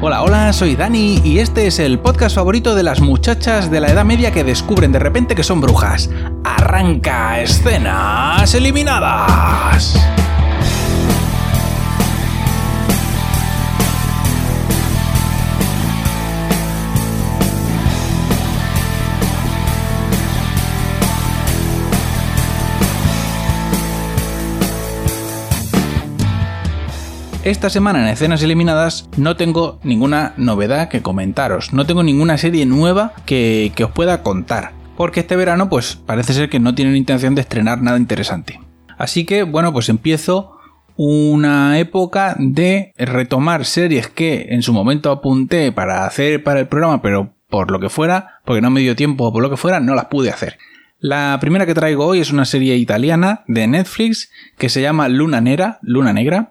Hola, hola, soy Dani y este es el podcast favorito de las muchachas de la Edad Media que descubren de repente que son brujas. Arranca escenas eliminadas. Esta semana en escenas eliminadas no tengo ninguna novedad que comentaros, no tengo ninguna serie nueva que, os pueda contar, porque este verano pues parece ser que no tienen intención de estrenar nada interesante. Así que bueno, pues empiezo una época de retomar series que en su momento apunté para hacer para el programa, pero por lo que fuera, porque no me dio tiempo o por lo que fuera, no las pude hacer. La primera que traigo hoy es una serie italiana de Netflix que se llama Luna Negra, Luna Negra,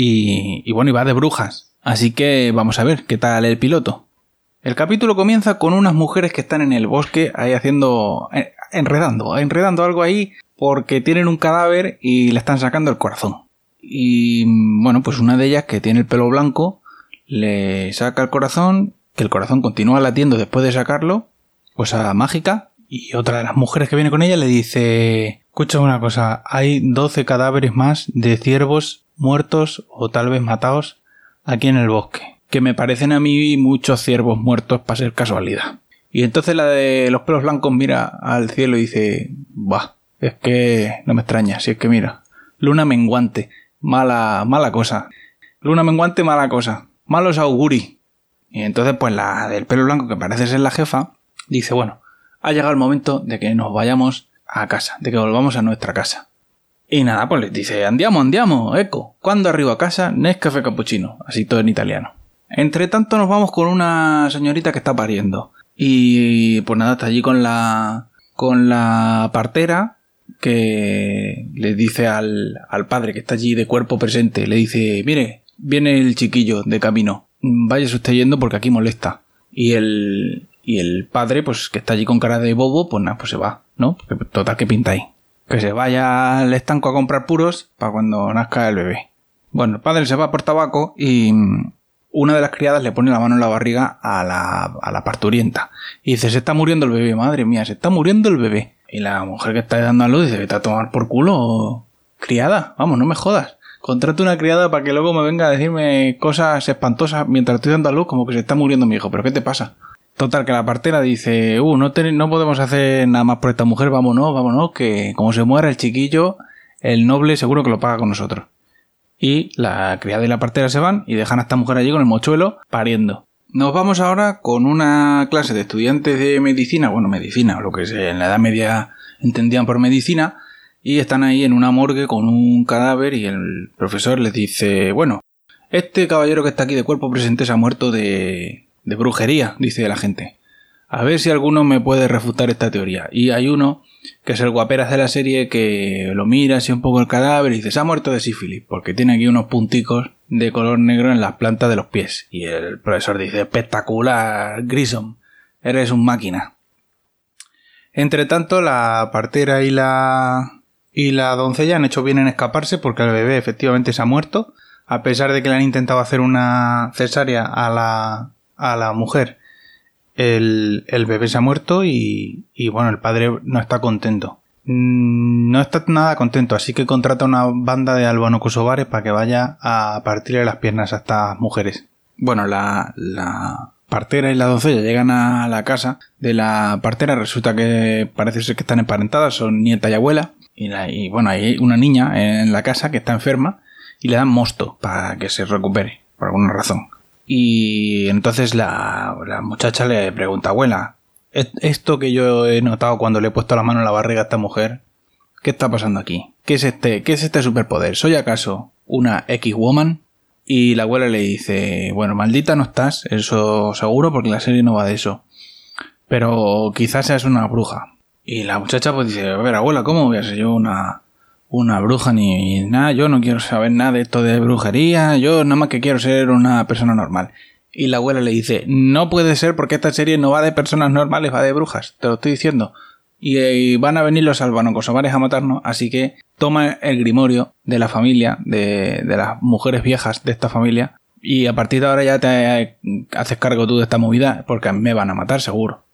y, bueno, y va de brujas. Así que vamos a ver qué tal el piloto. El capítulo comienza con unas mujeres que están en el bosque ahí haciendo... Eh, enredando, enredando algo ahí porque tienen un cadáver y le están sacando el corazón. Y bueno, pues una de ellas que tiene el pelo blanco le saca el corazón, que el corazón continúa latiendo después de sacarlo, pues a mágica. Y otra de las mujeres que viene con ella le dice, escucha una cosa, hay 12 cadáveres más de ciervos muertos o tal vez matados aquí en el bosque, que me parecen a mí muchos ciervos muertos para ser casualidad. Y entonces la de los pelos blancos mira al cielo y dice, bah, es que no me extraña, si es que mira, luna menguante, mala, mala cosa. Luna menguante, mala cosa. Malos auguri. Y entonces pues la del pelo blanco, que parece ser la jefa, dice, bueno, ha llegado el momento de que nos vayamos a casa, de que volvamos a nuestra casa. Y nada, pues les dice, andiamo, andiamo, eco. Cuando arribo a casa, Nescafé Cappuccino. Así todo en italiano. Entre tanto nos vamos con una señorita que está pariendo. Y pues nada, está allí con la, con la partera que le dice al, al padre que está allí de cuerpo presente, le dice, mire, viene el chiquillo de camino. Váyase usted yendo porque aquí molesta. Y el, y el padre, pues que está allí con cara de bobo, pues nada, pues se va, ¿no? Total, que pinta ahí que se vaya al estanco a comprar puros para cuando nazca el bebé. Bueno, el padre se va por tabaco y mm, una de las criadas le pone la mano en la barriga a la, a la parturienta. Y dice, se está muriendo el bebé, madre mía, se está muriendo el bebé. Y la mujer que está dando a luz dice, vete a tomar por culo, criada, vamos, no me jodas. Contrato una criada para que luego me venga a decirme cosas espantosas mientras estoy dando a luz como que se está muriendo mi hijo. ¿Pero qué te pasa? Total, que la partera dice, uh, no, no podemos hacer nada más por esta mujer, vámonos, vámonos, que como se muera el chiquillo, el noble seguro que lo paga con nosotros. Y la criada y la partera se van y dejan a esta mujer allí con el mochuelo pariendo. Nos vamos ahora con una clase de estudiantes de medicina, bueno, medicina, lo que en la Edad Media entendían por medicina, y están ahí en una morgue con un cadáver y el profesor les dice, bueno, este caballero que está aquí de cuerpo presente se ha muerto de, de brujería, dice la gente. A ver si alguno me puede refutar esta teoría. Y hay uno, que es el guaperas de la serie, que lo mira así un poco el cadáver y dice, se ha muerto de sífilis, porque tiene aquí unos punticos de color negro en las plantas de los pies. Y el profesor dice, espectacular, Grissom, eres un máquina. Entre tanto, la partera y la y la doncella han hecho bien en escaparse porque el bebé efectivamente se ha muerto, a pesar de que le han intentado hacer una cesárea a la a la mujer. El, el bebé se ha muerto y, y bueno, el padre no está contento. Mm, no está nada contento, así que contrata una banda de albano-kosovares para que vaya a partirle las piernas a estas mujeres. Bueno, la, la partera y la doncella llegan a la casa de la partera, resulta que parece ser que están emparentadas, son nieta y abuela, y, y bueno, hay una niña en la casa que está enferma y le dan mosto para que se recupere, por alguna razón. Y entonces la, muchacha le pregunta, abuela, esto que yo he notado cuando le he puesto la mano en la barriga a esta mujer, ¿qué está pasando aquí? ¿Qué es este, qué es este superpoder? ¿Soy acaso una X-Woman? Y la abuela le dice, bueno, maldita no estás, eso seguro, porque la serie no va de eso. Pero quizás seas una bruja. Y la muchacha pues dice, a ver, abuela, ¿cómo voy a ser yo una, una bruja ni nada, yo no quiero saber nada de esto de brujería, yo nada más que quiero ser una persona normal. Y la abuela le dice, no puede ser porque esta serie no va de personas normales, va de brujas, te lo estoy diciendo. Y, van a venir los albanocosovares a matarnos, así que toma el grimorio de la familia, de, de las mujeres viejas de esta familia, Y a partir de ahora ya te haces cargo tú de esta movida porque me van a matar seguro.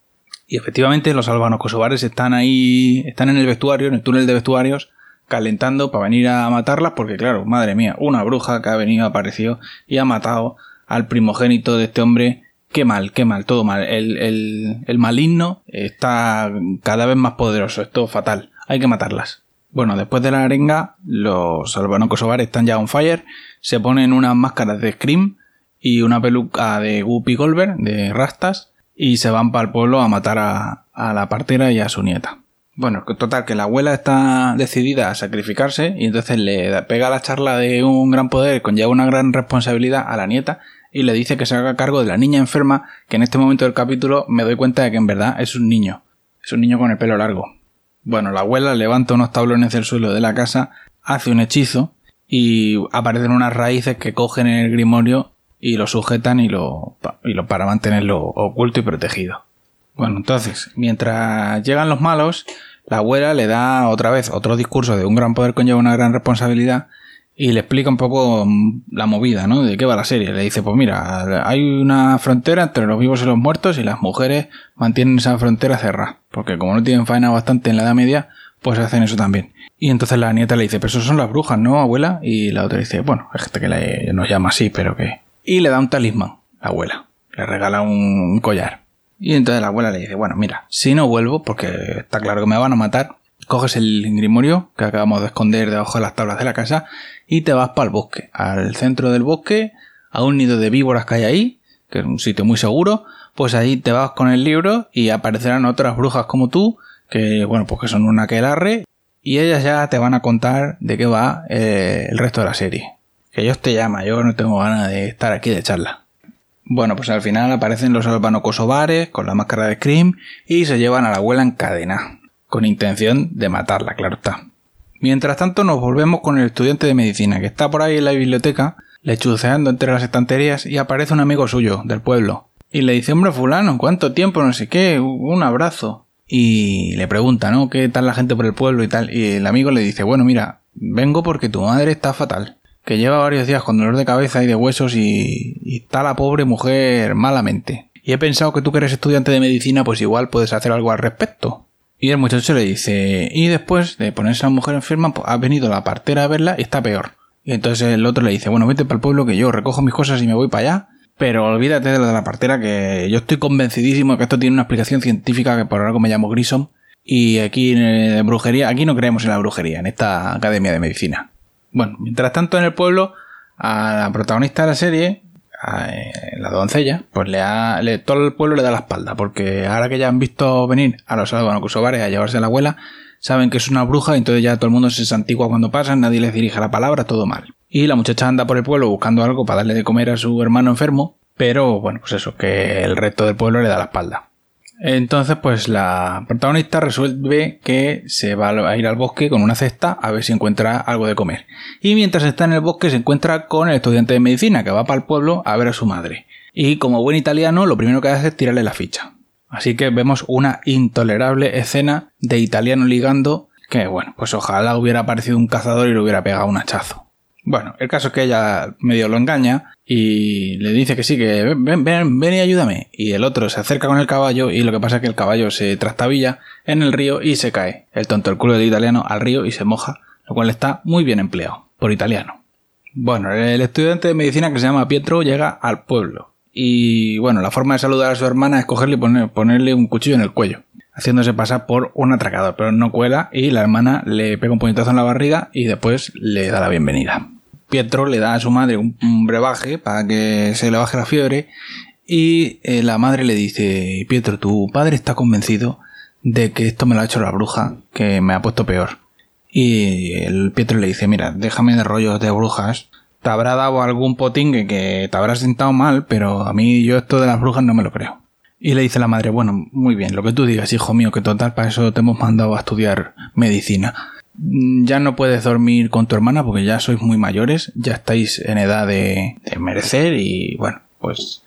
Y efectivamente los albanos kosovares están ahí, están en el vestuario, en el túnel de vestuarios, calentando para venir a matarlas porque claro, madre mía, una bruja que ha venido, apareció y ha matado al primogénito de este hombre. Qué mal, qué mal, todo mal. El, el, el maligno está cada vez más poderoso, esto fatal. Hay que matarlas. Bueno, después de la arenga, los albanos kosovares están ya on fire, se ponen unas máscaras de Scream y una peluca de Guppy Goldberg, de rastas, y se van para el pueblo a matar a, a la partera y a su nieta. Bueno, total, que la abuela está decidida a sacrificarse y entonces le pega la charla de un gran poder, conlleva una gran responsabilidad a la nieta y le dice que se haga cargo de la niña enferma, que en este momento del capítulo me doy cuenta de que en verdad es un niño. Es un niño con el pelo largo. Bueno, la abuela levanta unos tablones del suelo de la casa, hace un hechizo y aparecen unas raíces que cogen el grimorio y lo sujetan y lo, y lo para mantenerlo oculto y protegido. Bueno, entonces, mientras llegan los malos, la abuela le da otra vez otro discurso de un gran poder conlleva una gran responsabilidad y le explica un poco mm, la movida, ¿no? De qué va la serie. Le dice, pues mira, hay una frontera entre los vivos y los muertos y las mujeres mantienen esa frontera cerrada. Porque como no tienen faena bastante en la Edad Media, pues hacen eso también. Y entonces la nieta le dice, pero eso son las brujas, ¿no, abuela? Y la otra dice, bueno, es gente que nos llama así, pero que... Y le da un talismán, la abuela. Le regala un collar. Y entonces la abuela le dice, bueno, mira, si no vuelvo, porque está claro que me van a matar, coges el grimorio que acabamos de esconder debajo de las tablas de la casa y te vas para el bosque, al centro del bosque, a un nido de víboras que hay ahí, que es un sitio muy seguro, pues ahí te vas con el libro y aparecerán otras brujas como tú, que bueno, pues que son una quelarre, y ellas ya te van a contar de qué va eh, el resto de la serie. Que ellos te llaman, yo no tengo ganas de estar aquí de charla. Bueno, pues al final aparecen los albano-kosovares con la máscara de Scream y se llevan a la abuela en cadena, con intención de matarla, claro está. Mientras tanto nos volvemos con el estudiante de medicina que está por ahí en la biblioteca, lechuceando entre las estanterías y aparece un amigo suyo, del pueblo. Y le dice, hombre fulano, ¿cuánto tiempo? No sé qué, un abrazo. Y le pregunta, ¿no? ¿Qué tal la gente por el pueblo y tal? Y el amigo le dice, bueno, mira, vengo porque tu madre está fatal que lleva varios días con dolor de cabeza y de huesos y, está la pobre mujer malamente. Y he pensado que tú que eres estudiante de medicina, pues igual puedes hacer algo al respecto. Y el muchacho le dice, y después de ponerse a la mujer enferma, pues ha venido la partera a verla y está peor. Y entonces el otro le dice, bueno, vete para el pueblo que yo recojo mis cosas y me voy para allá. Pero olvídate de de la partera, que yo estoy convencidísimo que esto tiene una explicación científica que por algo me llamo Grissom. Y aquí en brujería, aquí no creemos en la brujería, en esta academia de medicina. Bueno, mientras tanto en el pueblo, a la protagonista de la serie, a, eh, la doncella, pues le ha, todo el pueblo le da la espalda, porque ahora que ya han visto venir a los albanocusobares a llevarse a la abuela, saben que es una bruja y entonces ya todo el mundo se santigua cuando pasan, nadie les dirige la palabra, todo mal. Y la muchacha anda por el pueblo buscando algo para darle de comer a su hermano enfermo, pero bueno, pues eso, que el resto del pueblo le da la espalda. Entonces, pues la protagonista resuelve que se va a ir al bosque con una cesta a ver si encuentra algo de comer. Y mientras está en el bosque se encuentra con el estudiante de medicina que va para el pueblo a ver a su madre. Y como buen italiano, lo primero que hace es tirarle la ficha. Así que vemos una intolerable escena de italiano ligando que, bueno, pues ojalá hubiera aparecido un cazador y le hubiera pegado un hachazo. Bueno, el caso es que ella medio lo engaña y le dice que sí, que ven, ven, ven y ayúdame. Y el otro se acerca con el caballo y lo que pasa es que el caballo se trastabilla en el río y se cae. El tonto el culo del italiano al río y se moja, lo cual está muy bien empleado, por italiano. Bueno, el estudiante de medicina que se llama Pietro llega al pueblo. Y bueno, la forma de saludar a su hermana es cogerle y ponerle un cuchillo en el cuello, haciéndose pasar por un atracador, pero no cuela y la hermana le pega un puñetazo en la barriga y después le da la bienvenida. Pietro le da a su madre un, brebaje para que se le baje la fiebre y eh, la madre le dice, Pietro, tu padre está convencido de que esto me lo ha hecho la bruja, que me ha puesto peor. Y el Pietro le dice, mira, déjame de rollos de brujas, te habrá dado algún potingue que te habrá sentado mal, pero a mí yo esto de las brujas no me lo creo. Y le dice la madre, bueno, muy bien, lo que tú digas, hijo mío, que total, para eso te hemos mandado a estudiar medicina. Mm, ya no puedes dormir con tu hermana porque ya sois muy mayores, ya estáis en edad de, merecer y bueno, pues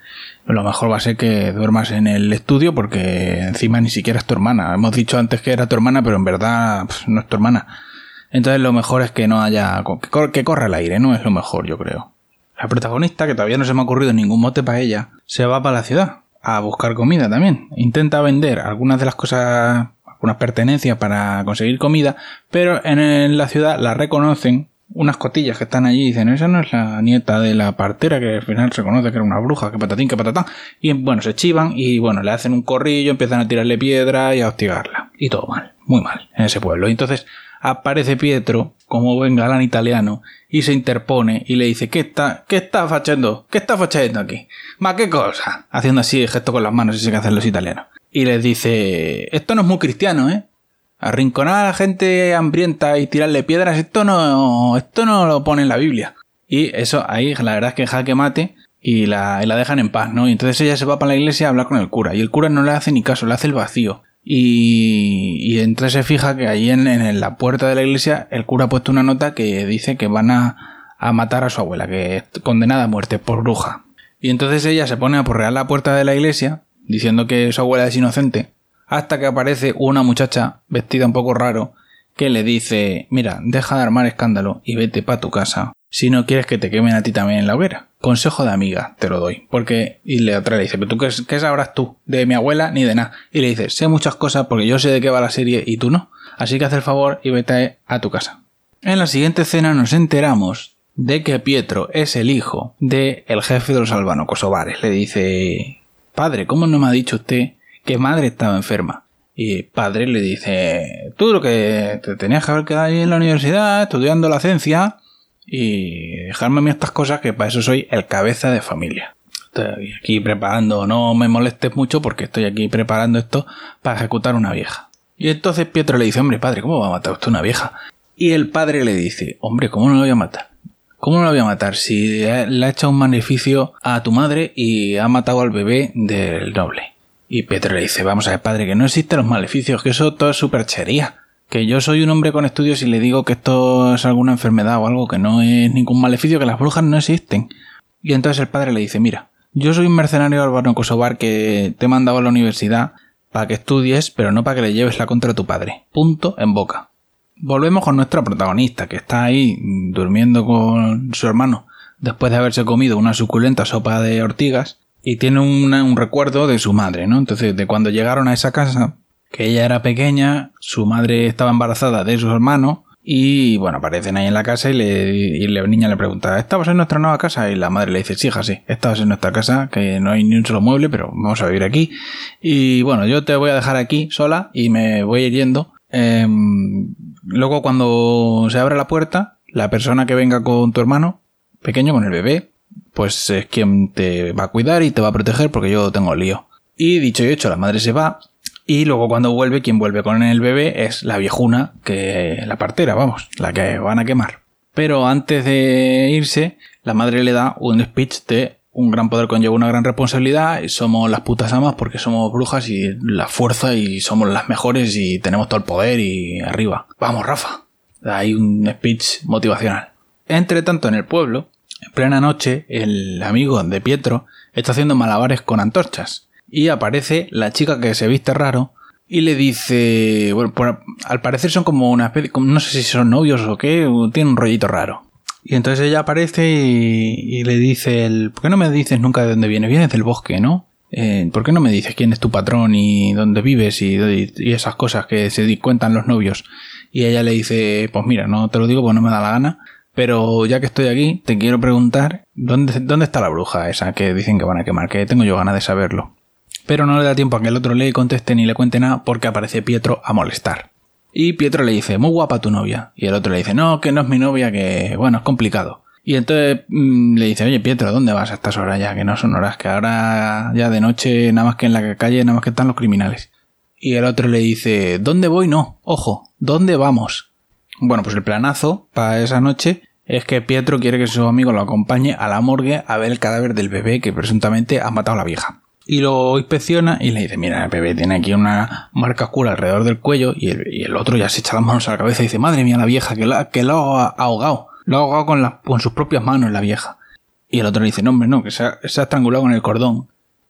lo mejor va a ser que duermas en el estudio porque encima ni siquiera es tu hermana. Hemos dicho antes que era tu hermana, pero en verdad no es tu hermana. Entonces lo mejor es que no haya... que, corra el aire, ¿no? Es lo mejor, yo creo. La protagonista, que todavía no se me ha ocurrido ningún mote para ella, se va para la ciudad a buscar comida también. Intenta vender algunas de las cosas, algunas pertenencias para conseguir comida, pero en la ciudad la reconocen unas cotillas que están allí y dicen, esa no es la nieta de la partera que al final se conoce que era una bruja, que patatín, que patatán. Y bueno, se chivan y bueno, le hacen un corrillo, empiezan a tirarle piedra y a hostigarla. Y todo mal, muy mal en ese pueblo. Y entonces aparece Pietro como buen galán italiano y se interpone y le dice, ¿qué está, qué está fachando? ¿Qué está fachando aquí? ¿Ma qué cosa? Haciendo así el gesto con las manos, ese que hacen los italianos. Y les dice, esto no es muy cristiano, ¿eh? Arrinconar a la gente hambrienta y tirarle piedras, esto no, esto no lo pone en la Biblia. Y eso ahí, la verdad es que jaque mate y la, la dejan en paz, ¿no? Y entonces ella se va para la iglesia a hablar con el cura. Y el cura no le hace ni caso, le hace el vacío. Y, y entonces se fija que ahí en, en, la puerta de la iglesia el cura ha puesto una nota que dice que van a, a matar a su abuela, que es condenada a muerte por bruja. Y entonces ella se pone a porrear la puerta de la iglesia diciendo que su abuela es inocente hasta que aparece una muchacha vestida un poco raro que le dice, mira, deja de armar escándalo y vete pa' tu casa. Si no quieres que te quemen a ti también en la hoguera. Consejo de amiga, te lo doy. Porque, y le otra le dice, pero tú qué, sabrás tú de mi abuela ni de nada. Y le dice, sé muchas cosas porque yo sé de qué va la serie y tú no. Así que haz el favor y vete a tu casa. En la siguiente escena nos enteramos de que Pietro es el hijo del el jefe de los albano-kosovares. Le dice, padre, ¿cómo no me ha dicho usted que madre estaba enferma. Y padre le dice, tú lo que te tenías que haber quedado ahí en la universidad estudiando la ciencia y dejarme a mí estas cosas que para eso soy el cabeza de familia. Estoy aquí preparando, no me molestes mucho porque estoy aquí preparando esto para ejecutar una vieja. Y entonces Pietro le dice, hombre padre, ¿cómo va a matar usted una vieja? Y el padre le dice, hombre, ¿cómo no lo voy a matar? ¿Cómo no lo voy a matar si le ha hecho un maleficio a tu madre y ha matado al bebé del noble? Y Pedro le dice, vamos a ver, padre, que no existen los maleficios, que eso todo es superchería. Que yo soy un hombre con estudios y le digo que esto es alguna enfermedad o algo, que no es ningún maleficio, que las brujas no existen. Y entonces el padre le dice, mira, yo soy un mercenario albano kosovar que te he mandado a la universidad para que estudies, pero no para que le lleves la contra tu padre. Punto en boca. Volvemos con nuestra protagonista, que está ahí durmiendo con su hermano después de haberse comido una suculenta sopa de ortigas y tiene un recuerdo de su madre, ¿no? Entonces, de cuando llegaron a esa casa, que ella era pequeña, su madre estaba embarazada de su hermano, y bueno, aparecen ahí en la casa y, le, y la niña le pregunta, ¿estabas en nuestra nueva casa? Y la madre le dice, sí, hija, sí, estabas en nuestra casa, que no hay ni un solo mueble, pero vamos a vivir aquí. Y bueno, yo te voy a dejar aquí sola y me voy yendo. Em, luego cuando se abre la puerta, la persona que venga con tu hermano, pequeño, con el bebé, pues es quien te va a cuidar y te va a proteger porque yo tengo lío. Y dicho y hecho, la madre se va y luego cuando vuelve, quien vuelve con el bebé es la viejuna, que la partera, vamos, la que van a quemar. Pero antes de irse, la madre le da un speech de un gran poder conlleva una gran responsabilidad y somos las putas amas porque somos brujas y la fuerza y somos las mejores y tenemos todo el poder y arriba. Vamos, Rafa. Hay un speech motivacional. Entre tanto, en el pueblo, en plena noche, el amigo de Pietro está haciendo malabares con antorchas y aparece la chica que se viste raro y le dice, bueno, al parecer son como una especie, no sé si son novios o qué, tiene un rollito raro. Y entonces ella aparece y, le dice, ¿por qué no me dices nunca de dónde vienes? Vienes del bosque, ¿no? Eh, ¿Por qué no me dices quién es tu patrón y dónde vives y, y, esas cosas que se cuentan los novios? Y ella le dice, pues mira, no te lo digo porque no me da la gana, pero ya que estoy aquí, te quiero preguntar, ¿dónde, ¿dónde está la bruja esa que dicen que van a quemar? Que tengo yo ganas de saberlo. Pero no le da tiempo a que el otro le conteste ni le cuente nada porque aparece Pietro a molestar. Y Pietro le dice, muy guapa tu novia. Y el otro le dice, no, que no es mi novia, que bueno, es complicado. Y entonces mm, le dice, oye Pietro, ¿dónde vas a estas horas ya? Que no son horas, que ahora ya de noche, nada más que en la calle, nada más que están los criminales. Y el otro le dice, ¿dónde voy? No, ojo, ¿dónde vamos? Bueno, pues el planazo para esa noche es que Pietro quiere que su amigo lo acompañe a la morgue a ver el cadáver del bebé que presuntamente ha matado a la vieja. Y lo inspecciona y le dice, mira, el bebé tiene aquí una marca oscura alrededor del cuello y el, otro ya se echa las manos a la cabeza y dice, madre mía, la vieja, que, que lo ha ahogado. Lo ha ahogado con, con sus propias manos la vieja. Y el otro le dice, no, hombre, no, que se ha, se ha estrangulado con el cordón.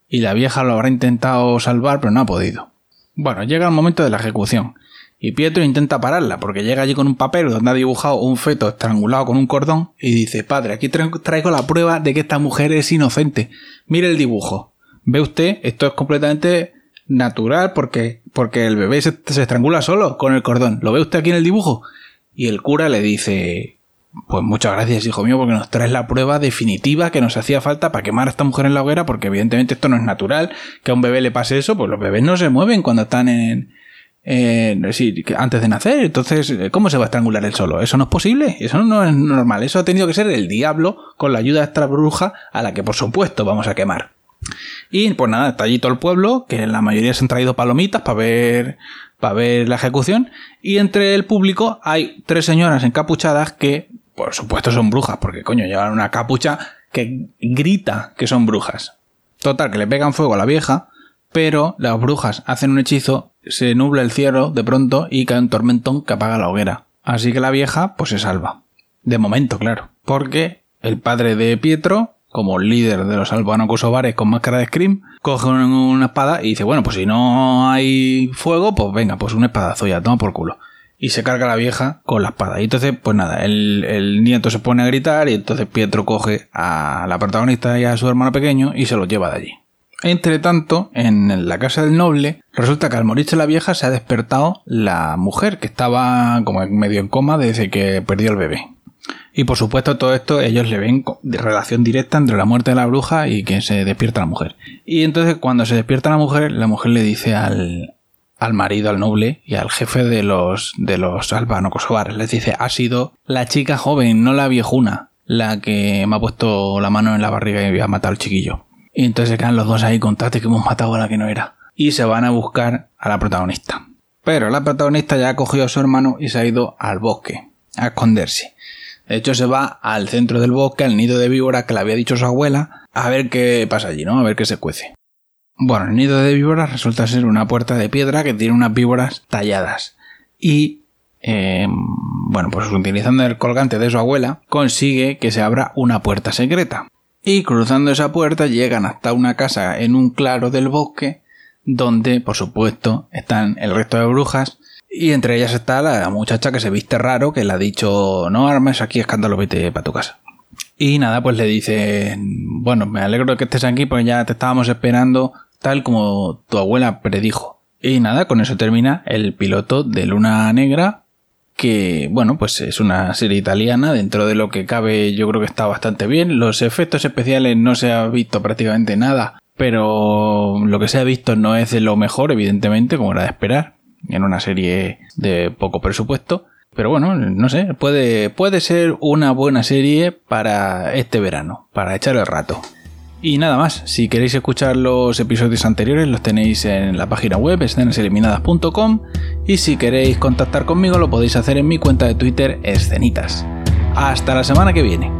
Y la vieja lo habrá intentado salvar, pero no ha podido. Bueno, llega el momento de la ejecución. Y Pietro intenta pararla porque llega allí con un papel donde ha dibujado un feto estrangulado con un cordón y dice, padre, aquí traigo la prueba de que esta mujer es inocente. Mire el dibujo. Ve usted, esto es completamente natural porque, porque el bebé se, se estrangula solo con el cordón. ¿Lo ve usted aquí en el dibujo? Y el cura le dice, pues muchas gracias, hijo mío, porque nos traes la prueba definitiva que nos hacía falta para quemar a esta mujer en la hoguera, porque evidentemente esto no es natural, que a un bebé le pase eso, pues los bebés no se mueven cuando están en, eh, antes de nacer. Entonces, ¿cómo se va a estrangular él solo? Eso no es posible, eso no es normal. Eso ha tenido que ser el diablo con la ayuda de esta bruja a la que por supuesto vamos a quemar. Y pues nada, está allí todo el pueblo, que la mayoría se han traído palomitas para ver, para ver la ejecución. Y entre el público hay tres señoras encapuchadas que, por supuesto, son brujas, porque coño, llevan una capucha que grita que son brujas. Total, que le pegan fuego a la vieja, pero las brujas hacen un hechizo se nubla el cielo de pronto y cae un tormentón que apaga la hoguera. Así que la vieja pues se salva. De momento, claro. Porque el padre de Pietro, como líder de los albano-kosovares con máscara de Scream, coge una espada y dice, bueno, pues si no hay fuego, pues venga, pues un espadazo ya, toma por culo. Y se carga la vieja con la espada. Y entonces, pues nada, el, el nieto se pone a gritar y entonces Pietro coge a la protagonista y a su hermano pequeño y se los lleva de allí. Entre tanto, en la casa del noble, resulta que al morirse la vieja se ha despertado la mujer, que estaba como medio en coma desde que perdió el bebé. Y por supuesto todo esto ellos le ven de relación directa entre la muerte de la bruja y que se despierta la mujer. Y entonces cuando se despierta la mujer, la mujer le dice al, al marido, al noble y al jefe de los de los albano kosovares, les dice, ha sido la chica joven, no la viejuna, la que me ha puesto la mano en la barriga y ha matado al chiquillo. Y entonces se quedan los dos ahí, contate que hemos matado a la que no era. Y se van a buscar a la protagonista. Pero la protagonista ya ha cogido a su hermano y se ha ido al bosque, a esconderse. De hecho, se va al centro del bosque, al nido de víbora que le había dicho su abuela, a ver qué pasa allí, ¿no? A ver qué se cuece. Bueno, el nido de víboras resulta ser una puerta de piedra que tiene unas víboras talladas. Y, em, bueno, pues utilizando el colgante de su abuela, consigue que se abra una puerta secreta y cruzando esa puerta llegan hasta una casa en un claro del bosque donde, por supuesto, están el resto de brujas y entre ellas está la muchacha que se viste raro que le ha dicho no armes aquí escándalo vete para tu casa. Y nada, pues le dice, bueno, me alegro de que estés aquí porque ya te estábamos esperando tal como tu abuela predijo. Y nada, con eso termina el piloto de Luna Negra que bueno, pues es una serie italiana, dentro de lo que cabe yo creo que está bastante bien, los efectos especiales no se ha visto prácticamente nada, pero lo que se ha visto no es de lo mejor, evidentemente, como era de esperar, en una serie de poco presupuesto, pero bueno, no sé, puede, puede ser una buena serie para este verano, para echar el rato. Y nada más, si queréis escuchar los episodios anteriores los tenéis en la página web escenaseliminadas.com y si queréis contactar conmigo lo podéis hacer en mi cuenta de Twitter escenitas. Hasta la semana que viene.